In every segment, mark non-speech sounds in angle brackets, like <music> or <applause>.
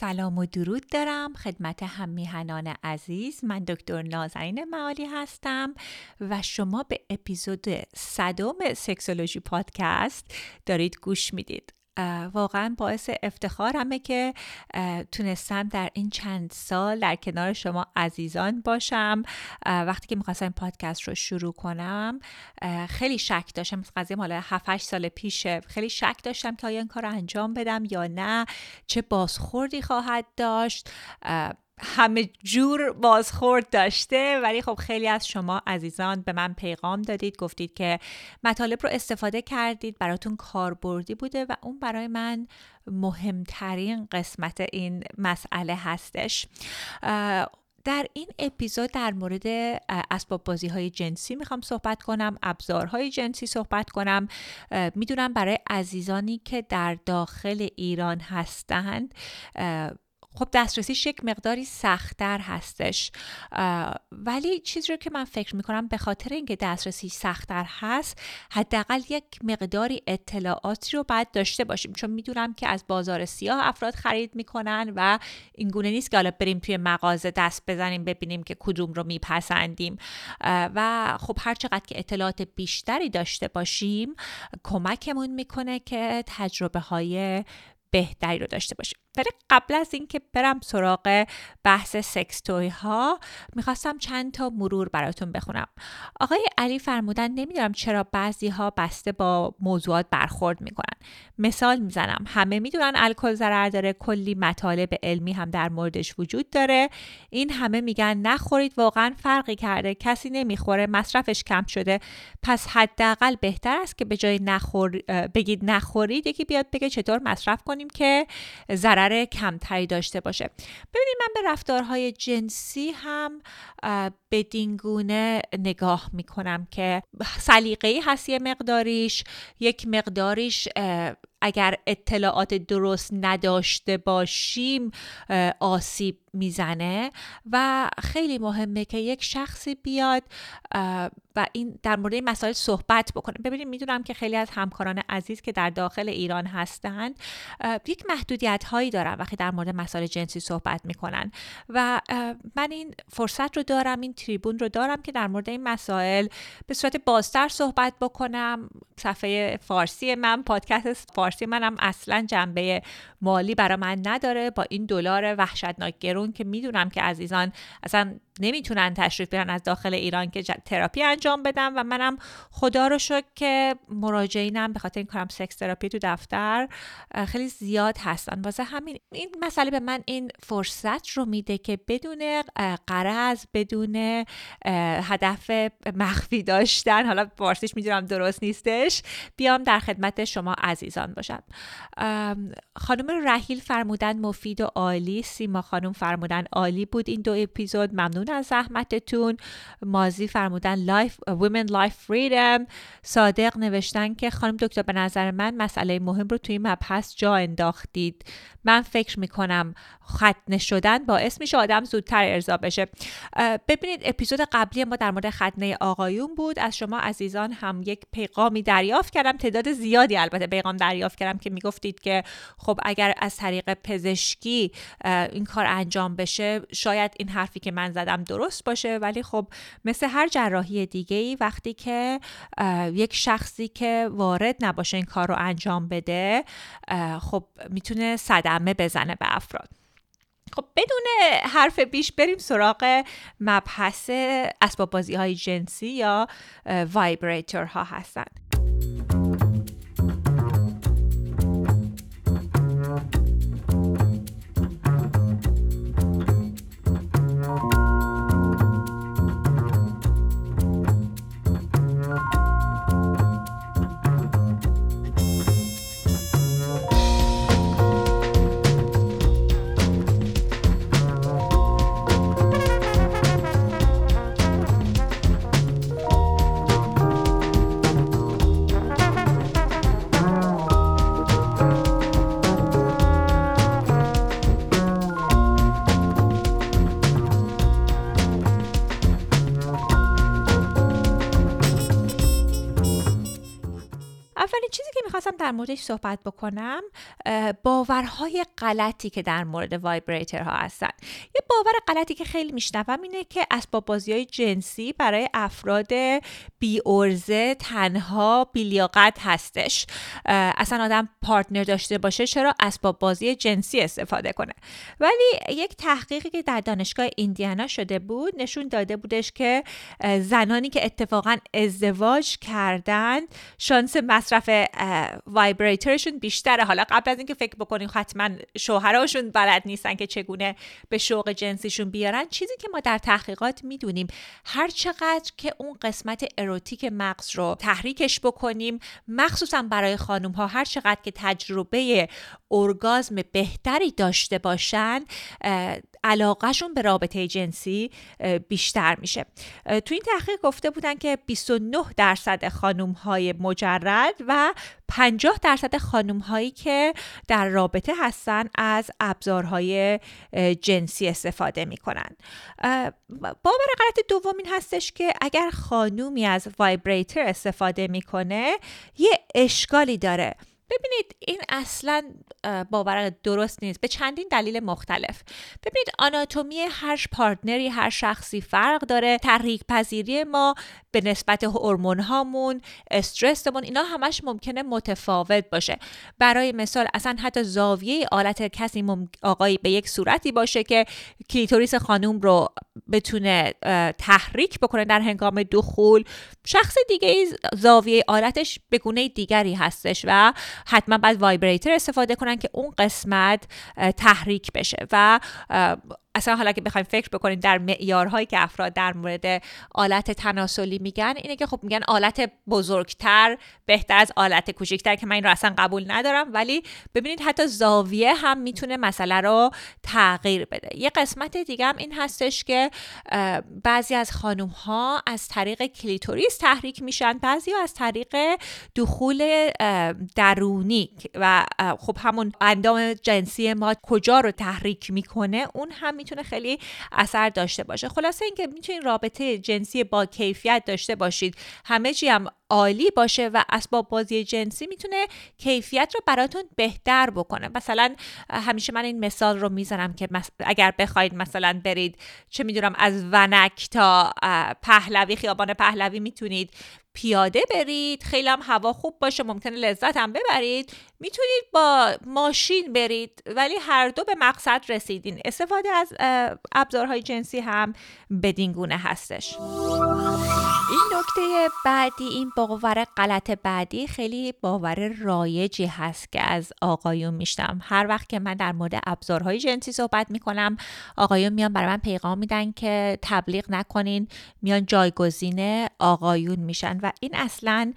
سلام و درود دارم خدمت هم میهنان عزیز. من دکتر نازنین معالی هستم و شما به اپیزود صدم سکسولوژی پادکست دارید گوش می‌دید. واقعا باعث افتخارمه که تونستم در این چند سال در کنار شما عزیزان باشم. وقتی که می‌خواستم این پادکست رو شروع کنم خیلی شک داشتم. قضیه مال 7 سال پیشه. خیلی شک داشتم که آیا این کار رو انجام بدم یا نه. چه بازخوردی خواهد داشت. همه جور بازخورد داشته ولی خب خیلی از شما عزیزان به من پیغام دادید گفتید که مطالب رو استفاده کردید براتون کاربردی بوده و اون برای من مهمترین قسمت این مسئله هستش. در این اپیزود در مورد اسباب بازی های جنسی می‌خوام صحبت کنم ابزارهای جنسی صحبت کنم. می‌دونم برای عزیزانی که در داخل ایران هستند خب دسترسیش یک مقداری سختتر هستش. ولی چیزی رو که من فکر می‌کنم به خاطر اینکه دسترسی سختتر هست حداقل یک مقداری اطلاعاتی رو باید داشته باشیم. چون می‌دونم که از بازار سیاه افراد خرید می‌کنن و این گونه نیست که حالا بریم توی مغازه دست بزنیم ببینیم که کدوم رو میپسندیم. و خب هر چقدر که اطلاعات بیشتری داشته باشیم کمکمون می‌کنه که تجربه های بهتری رو داشته باشیم. ولی قبل از اینکه برم سراغ بحث سکس توی ها می‌خواستم چند تا مرور براتون بخونم. آقای علی فرمودن نمی‌دونم چرا بعضی ها بسته با موضوعات برخورد می‌کنن. مثال می‌زنم. همه می‌دونن الکل ضرر داره کلی مطالب علمی هم در موردش وجود داره. این همه میگن نخورید واقعا فرقی کرده. کسی نمی‌خوره مصرفش کم شده. پس حداقل بهتر است که به جای نخور بگید نخورید یکی بیاد بگه چطور مصرف کنیم که ضرر کمتری داشته باشه. ببینید من به رفتارهای جنسی هم بدین گونه نگاه می‌کنم که سلیقه‌ای هست یه مقداریش یک مقداریش اگر اطلاعات درست نداشته باشیم آسیب می‌زنه و خیلی مهمه که یک شخصی بیاد و این در مورد این مسائل صحبت بکنه. ببینید می‌دونم که خیلی از همکاران عزیز که در داخل ایران هستند یک محدودیت هایی دارن وقتی در مورد مسائل جنسی صحبت می‌کنن. و من این فرصت رو دارم این تریبون رو دارم که در مورد این مسائل به صورت بازتر صحبت بکنم. صفحه فارسی من پادکست فارسی منم اصلا جنبه مالی برای من نداره. با این دلار وحشتناک گرون که می‌دونم که عزیزان اصلا نمی‌تونن تشریف بیارن از داخل ایران که تراپی انجام بدم و منم خدا رو شکر که مراجعینم به خاطر این کارم سکس تراپی تو دفتر خیلی زیاد هستن. واسه همین این مسئله به من این فرصت رو میده که بدون قرض بدون هدف مخفی داشتن. حالا فارسیش می‌دونم درست نیستش. بیام در خدمت شما عزیزان باشم. خانم رحیل فرمودن مفید و عالی سیما خانم فرمودن عالی بود این دو اپیزود. ممنون از زحمتتون. مازی فرمودن Life Woman Life Freedom. صادق نوشتن که خانم دکتر به نظر من مسئله مهم رو توی مبحث جا انداختید. من فکر می‌کنم ختنه شدن باعث میشه آدم زودتر ارضا بشه. ببینید اپیزود قبلی ما در مورد ختنه آقایون بود. از شما عزیزان هم یک پیغامی دریافت کردم. تعداد زیادی البته پیغام دریافت کردم که می‌گفتید که خب اگر از طریق پزشکی این کار انجام بشه شاید این حرفی که من زدم درست باشه. ولی خب مثل هر جراحی دیگه ای وقتی که یک شخصی که وارد نباشه این کار رو انجام بده خب می‌تونه صدمه بزنه به افراد. خب بدون حرف بیش بریم سراغ مبحث اسباب بازی های جنسی یا vibrator ها هستند در موردش صحبت بکنم باورهای غلطی که در مورد vibrator ها هستن. یه باور غلطی که خیلی میشنوم اینه که اسباب بازی های جنسی برای افراد بی عرضه تنها بی لیاقت هستش. اصلا آدم partner داشته باشه چرا اسباب بازی جنسی استفاده کنه؟ ولی یک تحقیقی که در دانشگاه ایندیانا شده بود نشون داده بودش که زنانی که اتفاقا ازدواج کردن شانس مصرف وایبریترشون بیشتره. حالا قبل از اینکه فکر بکنیم حتما شوهراشون بلد نیستن که چگونه به شوق جنسیشون بیارن چیزی که ما در تحقیقات می‌دونیم هر چقدر که اون قسمت اروتیک مغز رو تحریکش بکنیم مخصوصا برای خانم ها هر چقدر که تجربه ارگازم بهتری داشته باشن علاقهشون به رابطه جنسی بیشتر میشه. تو این تحقیق گفته بودن که 29 درصد خانم های مجرد و 50 درصد خانم هایی که در رابطه هستن از ابزارهای جنسی استفاده می‌کنن. باور غلط دوم این هستش که اگر خانومی از وایبریتر استفاده می‌کنه یه اشکالی داره. ببینید این اصلا باور درست نیست. به چندین دلیل مختلف. ببینید آناتومی هر partner ی هر شخصی فرق داره. تحریک پذیری ما به نسبت هورمون هامون استرسمون اینا همش ممکنه متفاوت باشه. برای مثال اصلا حتی زاویه آلت کسی آقایی به یک صورتی باشه که کلیتوریس خانوم رو بتونه تحریک بکنه در هنگام دخول. شخص دیگه زاویه آلتش به گونه دیگری هستش و حتما باید vibrator استفاده کنن که اون قسمت تحریک بشه و اصلا حالا که بخوایم فکر بکنیم در معیارهایی که افراد در مورد آلت تناسلی میگن اینه که خب میگن آلت بزرگتر بهتر از آلت کوچکتر که من این رو اصلا قبول ندارم. ولی ببینید حتی زاویه هم می‌تونه مسئله رو تغییر بده. یه قسمت دیگه هم این هستش که بعضی از خانم ها از طریق کلیتوریس تحریک میشن بعضی از طریق دخول درونی و خب همون اندام جنسی ما کجا رو تحریک می‌کنه اون هم می‌تونه خیلی اثر داشته باشه. خلاصه اینکه می‌تونید رابطه جنسی با کیفیت داشته باشید. همه چی هم عالی باشه و اسباب بازی جنسی می‌تونه کیفیت رو براتون بهتر بکنه. مثلا همیشه من این مثال رو می‌زنم که اگر بخواید مثلا برید چه می‌دونم از ونک تا پهلوی خیابان پهلوی می‌تونید پیاده برید خیلی هم هوا خوب باشه ممکنه لذت هم ببرید می‌تونید با ماشین برید ولی هر دو به مقصد رسیدین. استفاده از ابزارهای جنسی هم بدین گونه هستش. این نکته بعدی این باور غلط بعدی خیلی باور رایجی هست که از آقایون میشتم هر وقت که من در مورد ابزارهای جنسی صحبت می‌کنم آقایون میان برای من پیغام میدن که تبلیغ نکنین میان جایگزین آقایون میشن و این اصلا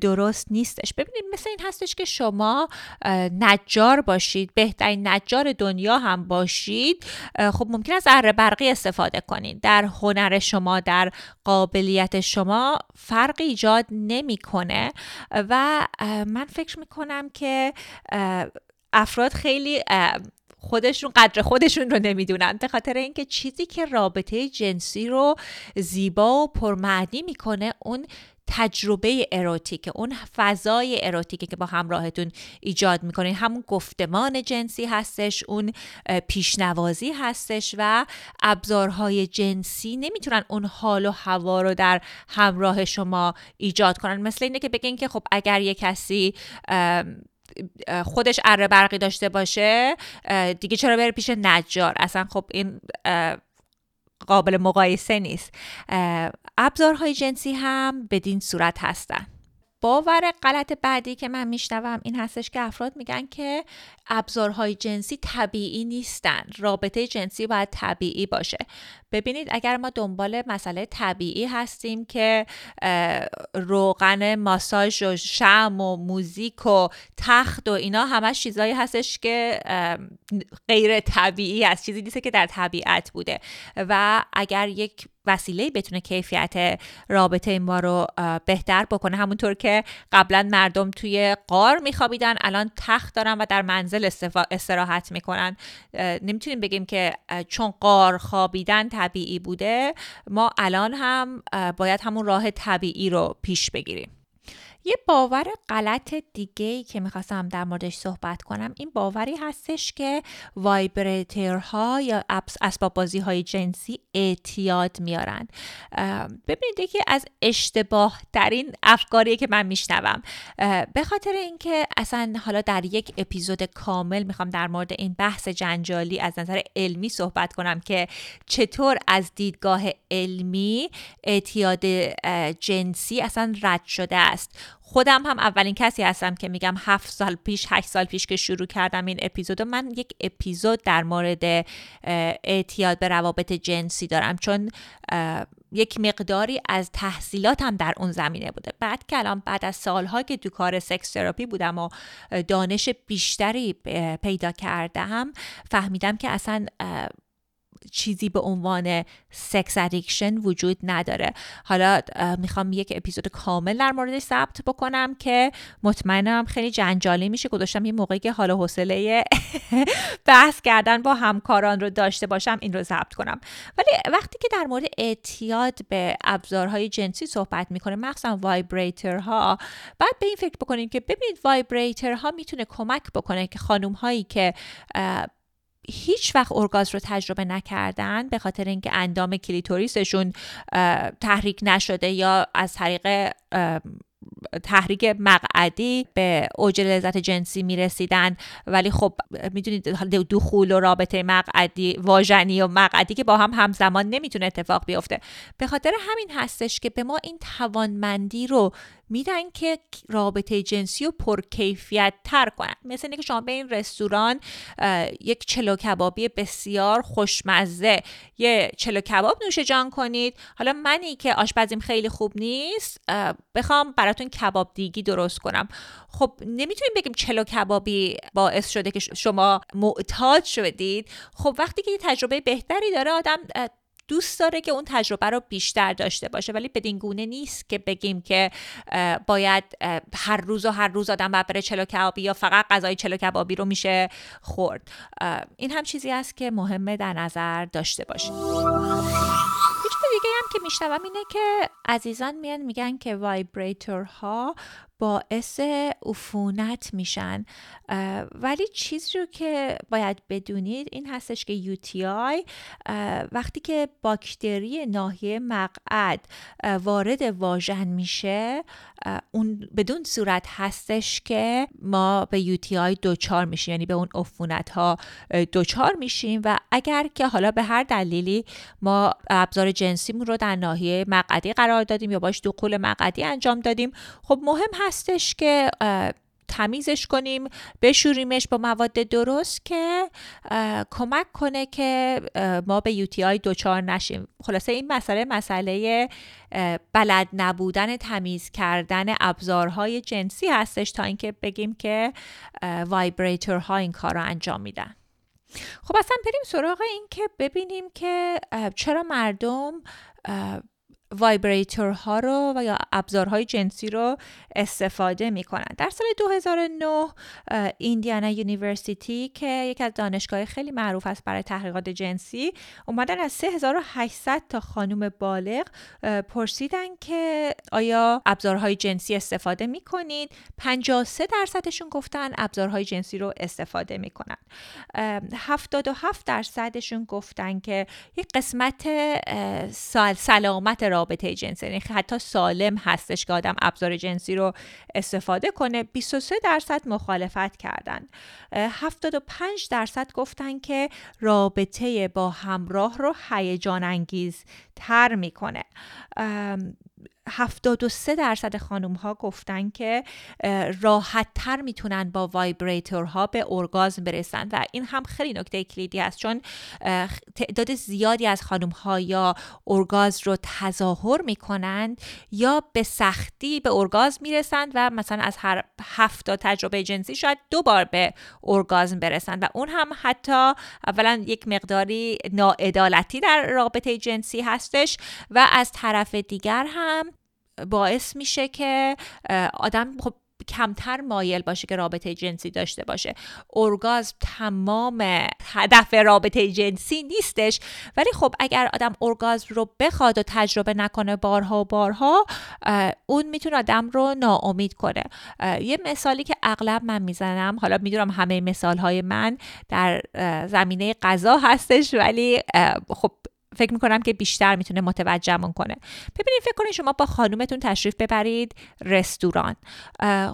درست نیستش. ببینید مثل این هستش که شما نجار باشید بهترین نجار دنیا هم باشید خب ممکن است ذره برقی استفاده کنید در هنر شما در قابلیت شما فرق ایجاد نمی‌کنه. و من فکر می‌کنم که افراد خیلی خودشون قدر خودشون رو نمی‌دونن. به خاطر اینکه چیزی که رابطه جنسی رو زیبا و پرمعنی می‌کنه اون تجربه اروتیک اون فضای اروتیکه که با همراهتون ایجاد می‌کنین. همون گفتمان جنسی هستش اون پیشنوازی هستش و ابزارهای جنسی نمی‌تونن اون حال و هوا رو در همراه شما ایجاد کنن. مثل اینه که بگین که خب اگر یه کسی خودش اره برقی داشته باشه دیگه چرا بره پیش نجار؟ اصلا خب این قابل مقایسه نیست. ابزارهای جنسی هم بدین صورت هستن. باور غلط بعدی که من میشنوم این هستش که افراد میگن که ابزارهای جنسی طبیعی نیستن. رابطه جنسی باید طبیعی باشه. ببینید اگر ما دنبال مسئله طبیعی هستیم که روغن ماساژ و شم و موزیک و تخت و اینا همش چیزایی هستش که غیر طبیعی است. چیزی نیست که در طبیعت بوده. و اگر یک وسیله بتونه کیفیت رابطه ما رو بهتر بکنه. همونطور که قبلا مردم توی قار میخوابیدن الان تخت دارن و در منزل استراحت می‌کنن. نمی‌تونیم بگیم که چون قار خوابیدن طبیعی بوده ما الان هم باید همون راه طبیعی رو پیش بگیریم. یه باور غلط دیگه ای که می‌خواستم در موردش صحبت کنم این باوری هستش که وایبریترها یا اسباب بازی های جنسی اعتیاد میارن ببینید که از اشتباه ترین افکاریه که من میشنوم. به خاطر اینکه اصلا حالا در یک اپیزود کامل می‌خوام در مورد این بحث جنجالی از نظر علمی صحبت کنم که چطور از دیدگاه علمی اعتیاد جنسی اصلا رد شده است. خودم هم اولین کسی هستم که میگم هفت سال پیش هشت سال پیش که شروع کردم این اپیزود من یک اپیزود در مورد اعتیاد به روابط جنسی دارم چون یک مقداری از تحصیلاتم در اون زمینه بوده. بعد که الان بعد از سالها که تو کار sex therapy بودم و دانش بیشتری پیدا کردم فهمیدم که اصلا چیزی به عنوان sex addiction وجود نداره. حالا می‌خوام یک اپیزود کامل در موردش ضبط بکنم که مطمئنم خیلی جنجالی میشه. گذاشتم یه موقعی که حالا حوصله <laughs> بحث کردن با همکاران رو داشته باشم این رو ضبط کنم. ولی وقتی که در مورد اعتیاد به ابزارهای جنسی صحبت می‌کنه مخصوصا vibrator ها بعد به این فکر بکنیم که ببینید vibrator ها می‌تونه کمک بکنه که خانم هایی که هیچ وقت ارگاسم رو تجربه نکردن به خاطر اینکه اندام کلیتوریسشون تحریک نشده یا از طریق تحریک مقعدی به اوج لذت جنسی می‌رسیدن. ولی خب می‌دونید دخول و رابطه مقعدی واژنی و مقعدی که با هم همزمان نمی‌تونه اتفاق بیفته. به خاطر همین هستش که به ما این توانمندی رو میدن که رابطه جنسی رو پرکیفیت تر کنن. مثل اینکه شما به این رستوران یک چلو کبابی بسیار خوشمزه یه چلو کباب نوش جان کنید. حالا منی که آشپزیم خیلی خوب نیست بخوام براتون کباب دیگی درست کنم. خب نمی‌تونیم بگیم چلو کبابی باعث شده که شما معتاد شدید. خب وقتی که یه تجربه بهتری داره آدم دوست داره که اون تجربه رو بیشتر داشته باشه ولی بدین گونه نیست که بگیم که باید هر روز و هر روز آدم بره چلو کبابی یا فقط غذای چلو کبابی رو میشه خورد. این هم چیزی است که مهمه در نظر داشته باشیم. دیگه هم که میشنوم اینه که عزیزان میان میگن که وایبریتورها باعث عفونت میشن. ولی چیزی رو که باید بدونید این هستش که UTI وقتی که باکتری ناحیه مقعد وارد واژن میشه اون بدون صورت هستش که ما به UTI دوچار میشیم. یعنی به اون عفونت ها دوچار میشیم و اگر که حالا به هر دلیلی ما ابزار جنسیمون رو در ناحیه مقعدی قرار دادیم یا باش دخول مقعدی انجام دادیم خب مهم هستش که تمیزش کنیم بشوریمش با مواد درست که کمک کنه که ما به یوتی دوچار نشیم. خلاصه این مسئله مسئله بلد نبودن تمیز کردن ابزارهای جنسی هستش تا اینکه بگیم که وایبریتورها این کار رو انجام میدن. خب اصلا بریم سراغ این که ببینیم که چرا مردم vibrator ها رو و یا ابزارهای جنسی رو استفاده می‌کنن. در سال 2009 Indiana University که یکی از دانشگاه خیلی معروف است برای تحقیقات جنسی اومدن از 3800 تا خانم بالغ پرسیدن که آیا ابزارهای جنسی استفاده می‌کنید 53 درصدشون گفتن ابزارهای جنسی رو استفاده می‌کنن. 77 درصدشون گفتن که یک قسمت سلامت رابطه جنسی یعنی حتی سالم هستش که آدم ابزار جنسی رو استفاده کنه 23 درصد مخالفت کردن. 75 درصد گفتن که رابطه با همراه رو هیجان انگیز تر می‌کنه 73 درصد خانم ها گفتن که راحت تر می‌تونن با وایبریتورها به ارگازم برسن و این هم خیلی نکته کلیدی است چون تعداد زیادی از خانم ها یا ارگاز رو تظاهر می‌کنند یا به سختی به ارگازم می‌رسند و مثلا از هر هفت تجربه جنسی شاید دو بار به ارگازم برسند و اون هم حتی اولا یک مقداری ناعدالتی در رابطه جنسی هستش و از طرف دیگر هم باعث میشه که آدم خب کمتر مایل باشه که رابطه جنسی داشته باشه. ارگازم تمام هدف رابطه جنسی نیستش. ولی خب اگر آدم ارگازم رو بخواد و تجربه نکنه بارها و بارها اون می‌تونه آدم رو ناامید کنه. یه مثالی که اغلب من می‌زنم حالا می‌دونم همه مثال های من در زمینه غذا هستش ولی خب فکر می‌کنم که بیشتر می‌تونه متوجهمون کنه. ببینید فکر کنید شما با خانومتون تشریف ببرید رستوران.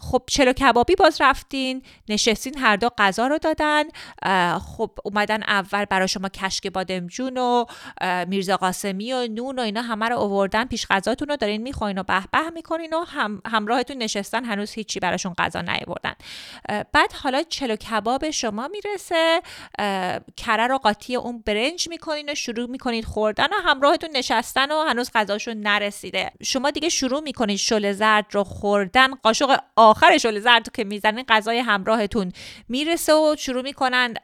خب چلو کبابی باز رفتین نشستین هر دو غذا رو دادن. خب اومدن اول برای شما کشک بادمجون و میرزا قاسمی و نون و اینا همه رو آوردن پیش غذاتون رو دارین می‌خواین و به به می‌کنین و هم همراهتون نشستن هنوز هیچی براشون غذا نیاوردن. بعد حالا چلو کباب شما می‌رسه. کره رو قاطی اون برنج می‌کنین و شروع می‌کنید خوردن و همراهتون نشستن و هنوز غذاشون نرسیده. شما دیگه شروع می‌کنید شل زرد رو خوردن. قاشق آخر شل زرد که می‌زنین غذای همراهتون می‌رسه و شروع می‌کنن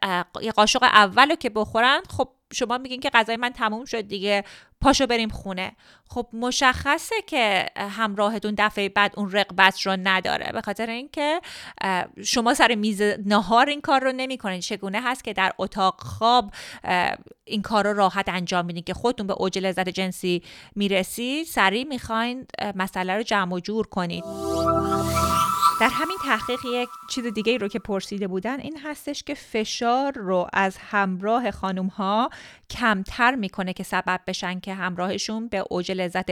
یه قاشق اول رو که بخورن خب شما میگین که غذای من تموم شد دیگه پاشو بریم خونه. خب مشخصه که همراهتون دفعه بعد اون رقبت رو نداره. به خاطر اینکه شما سر میز نهار این کار رو نمی‌کنید چگونه هست که در اتاق خواب این کار رو راحت انجام میدین که خودتون به اوج لذت جنسی می‌رسید؟ سریع می‌خواین مسئله رو جمع و جور کنید در همین تحقیق یک چیز دیگه رو که پرسیده بودن این هستش که فشار رو از همراه خانم ها کمتر می‌کنه که سبب بشن که همراهشون به اوج لذت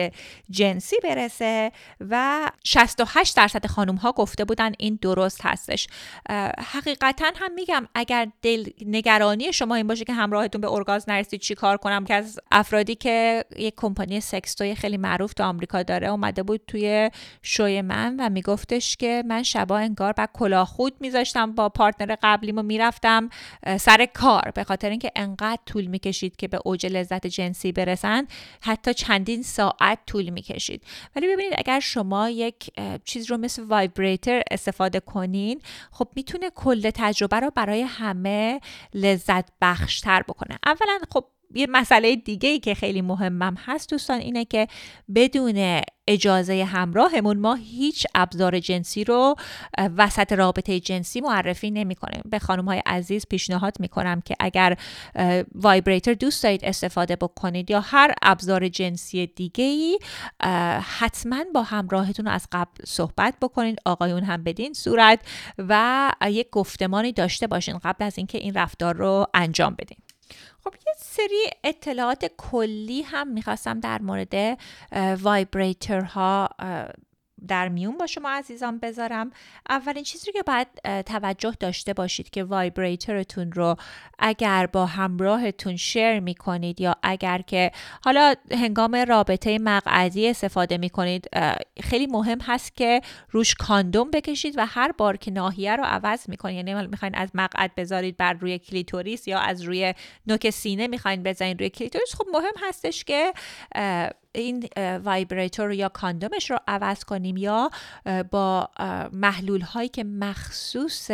جنسی برسه و 68 درصد خانم ها گفته بودن این درست هستش. حقیقتا هم میگم اگر دل نگرانی شما این باشه که همراهتون به ارگاز نرسید چی کار کنم؟ که از افرادی که یک کمپانی سکستوی خیلی معروف تو آمریکا داره اومده بود توی شوی من و میگفتش که من شبا انگار باید کلاه خود میذاشتم با partner قبلیمو می‌رفتم سر کار. به خاطر اینکه انقدر طول می‌کشید که به اوج لذت جنسی برسن حتی چندین ساعت طول می‌کشید. ولی ببینید اگر شما یک چیز رو مثل vibrator استفاده کنین خب می‌تونه کل تجربه رو برای همه لذت بخشتر بکنه. اولا خب یه مسئله دیگه ای که خیلی مهمم هست دوستان اینه که بدون اجازه همراهمون ما هیچ ابزار جنسی رو وسط رابطه جنسی معرفی نمی کنیم به خانم های عزیز پیشنهاد می کنم که اگر وایبریتر دوست دارید استفاده بکنید یا هر ابزار جنسی دیگه ای حتما با همراهتون از قبل صحبت بکنید آقایون هم بدین صورت و یک گفتمانی داشته باشین قبل از اینکه این رفتار رو انجام بدین. خب یه سری اطلاعات کلی هم می‌خواستم در مورد vibrator ها در میون با شما عزیزان بذارم. اولین چیزی که باید توجه داشته باشید که vibrator تون رو اگر با همراهتون share می‌کنید یا اگر که حالا هنگام رابطه مقعدی استفاده می‌کنید خیلی مهم هست که روش کاندوم بکشید و هر بار که ناحیه رو عوض می‌کنید یعنی می‌خواین از مقعد بذارید بر روی کلیتوریس یا از روی نوک سینه می‌خواین بزنید روی کلیتوریس خب مهم هستش که این vibrator یا کاندومش رو عوض کنیم یا با محلول هایی که مخصوص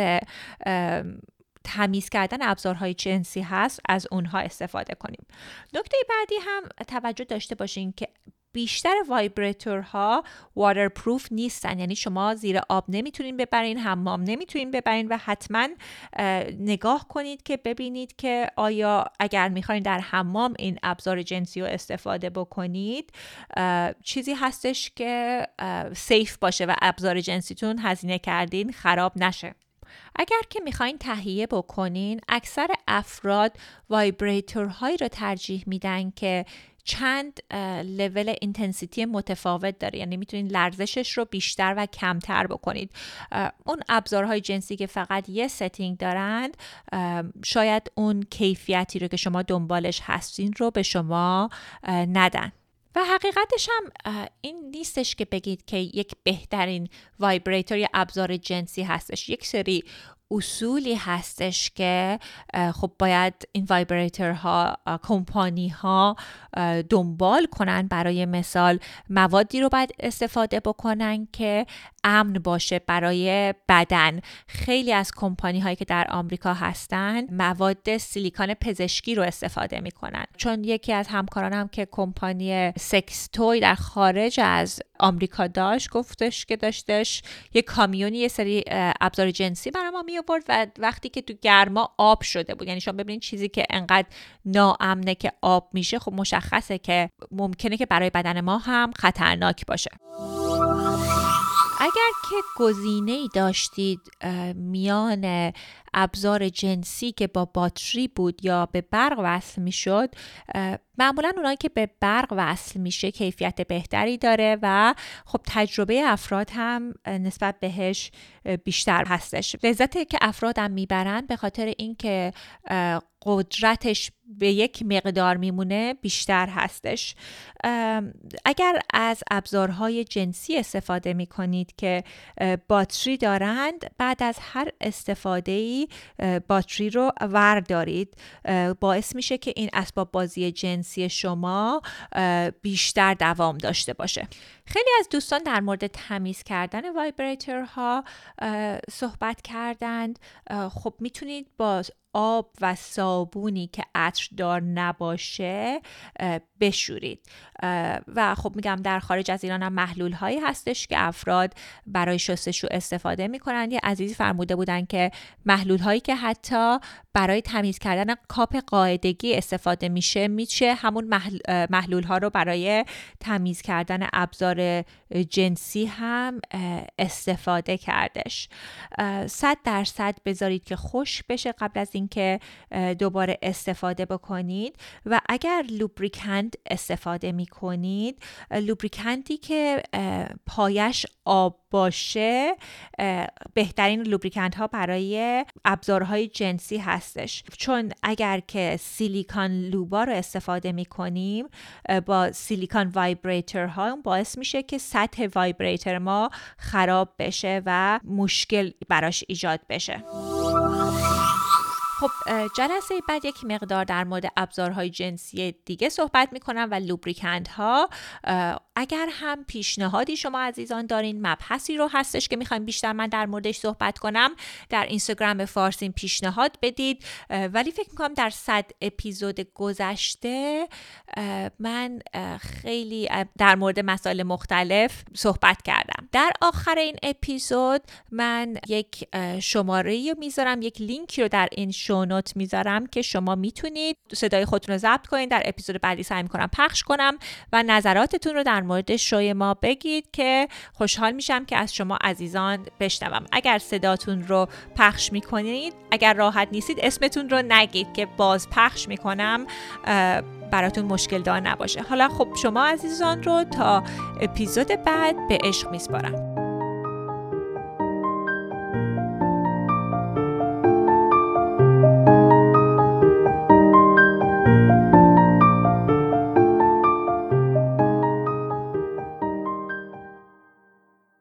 تمیز کردن ابزارهای جنسی هست از اونها استفاده کنیم. نکته بعدی هم توجه داشته باشین که بیشتر vibrator ها waterproof نیستن. یعنی شما زیر آب نمی‌تونین ببرین حمام نمی‌تونین ببرین و حتما نگاه کنید که ببینید که آیا اگر می‌خواین در حمام این ابزار جنسی رو استفاده بکنید چیزی هستش که safe باشه و ابزار جنسیتون هزینه کردین خراب نشه. اگر که می‌خواین تهیه بکنین اکثر افراد vibrator هایی رو ترجیح میدن که چند level intensity متفاوت داره. یعنی می‌تونید لرزشش رو بیشتر و کمتر بکنید. اون ابزارهای جنسی که فقط یه setting دارند شاید اون کیفیتی رو که شما دنبالش هستین رو به شما ندن. و حقیقتش هم این نیستش که بگید که یک بهترین vibrator یا ابزار جنسی هستش. یک سری اصولی هستش که خب باید این ها کمپانی ها دنبال کنن برای مثال موادی رو باید استفاده بکنن که امن باشه برای بدن. خیلی از کمپانی هایی که در آمریکا هستن مواد سیلیکان پزشکی رو استفاده می‌کنن. چون یکی از همکارانم که کمپانی سکس توی در خارج از آمریکا داشت گفتش که داشتش یه کامیونی یه سری ابزار جنسی برای ما می آورد و وقتی که تو گرما آب شده بود یعنی شما ببینید چیزی که انقدر ناامنه که آب میشه خب مشخصه که ممکنه که برای بدن ما هم خطرناک باشه. اگر که گزینه ای داشتید میان ابزار جنسی که با باتری بود یا به برق وصل می شد معمولا اونایی که به برق وصل میشه کیفیت بهتری داره و خب تجربه افراد هم نسبت بهش بیشتر هستش. لذتی که افراد هم می‌برن به خاطر اینکه قدرتش به یک مقدار میمونه بیشتر هستش. اگر از ابزارهای جنسی استفاده می کنید که باتری دارند بعد از هر استفاده ای باتری رو ور دارید باعث میشه که این اسباب بازی جنسی شما بیشتر دوام داشته باشه. خیلی از دوستان در مورد تمیز کردن وایبریترها صحبت کردند. خب می‌تونید با آب و صابونی که عطردار نباشه بشورید. و خب میگم در خارج از ایران هم محلول هایی هستش که افراد برای شستشو استفاده می‌کنن یه عزیزی فرموده بودن که محلول هایی که حتی برای تمیز کردن کاپ قاعدگی استفاده میشه میشه همون محلول ها رو برای تمیز کردن ابزار جنسی هم استفاده کردش. صد درصد بذارید که خوش بشه قبل از اینکه دوباره استفاده بکنید. و اگر لوبریکند استفاده می کنید لوبریکنتی که پایش آب باشه بهترین لوبریکنت ها برای ابزارهای جنسی هستش. چون اگر که سیلیکان لوبا رو استفاده می کنیم با silicone vibrator ها باعث میشه که سطح vibrator ما خراب بشه و مشکل براش ایجاد بشه. خب جلسه بعد یک مقدار در مورد ابزارهای جنسی دیگه صحبت می‌کنم و lubricant ها اگر هم پیشنهادی شما عزیزان دارین مبحثی رو هستش که می‌خوایم بیشتر من در موردش صحبت کنم در اینستاگرام فارسین پیشنهاد بدید. ولی فکر می‌کنم در صد اپیزود گذشته من خیلی در مورد مسائل مختلف صحبت کردم. در آخر این اپیزود من یک شماره رو می‌ذارم یک لینکی رو در این شونوت می‌ذارم که شما می‌تونید صدای خودتون رو ضبط کنید در اپیزود بعدی سعی می‌کنم پخش کنم و نظراتتون رو در مورد شوی ما بگید که خوشحال میشم که از شما عزیزان بشنوم. اگر صداتون رو پخش می‌کنید اگر راحت نیستید اسمتون رو نگید که باز پخش می‌کنم براتون مشکل دار نباشه. حالا خب شما عزیزان رو تا اپیزود بعد به عشق میسپارم.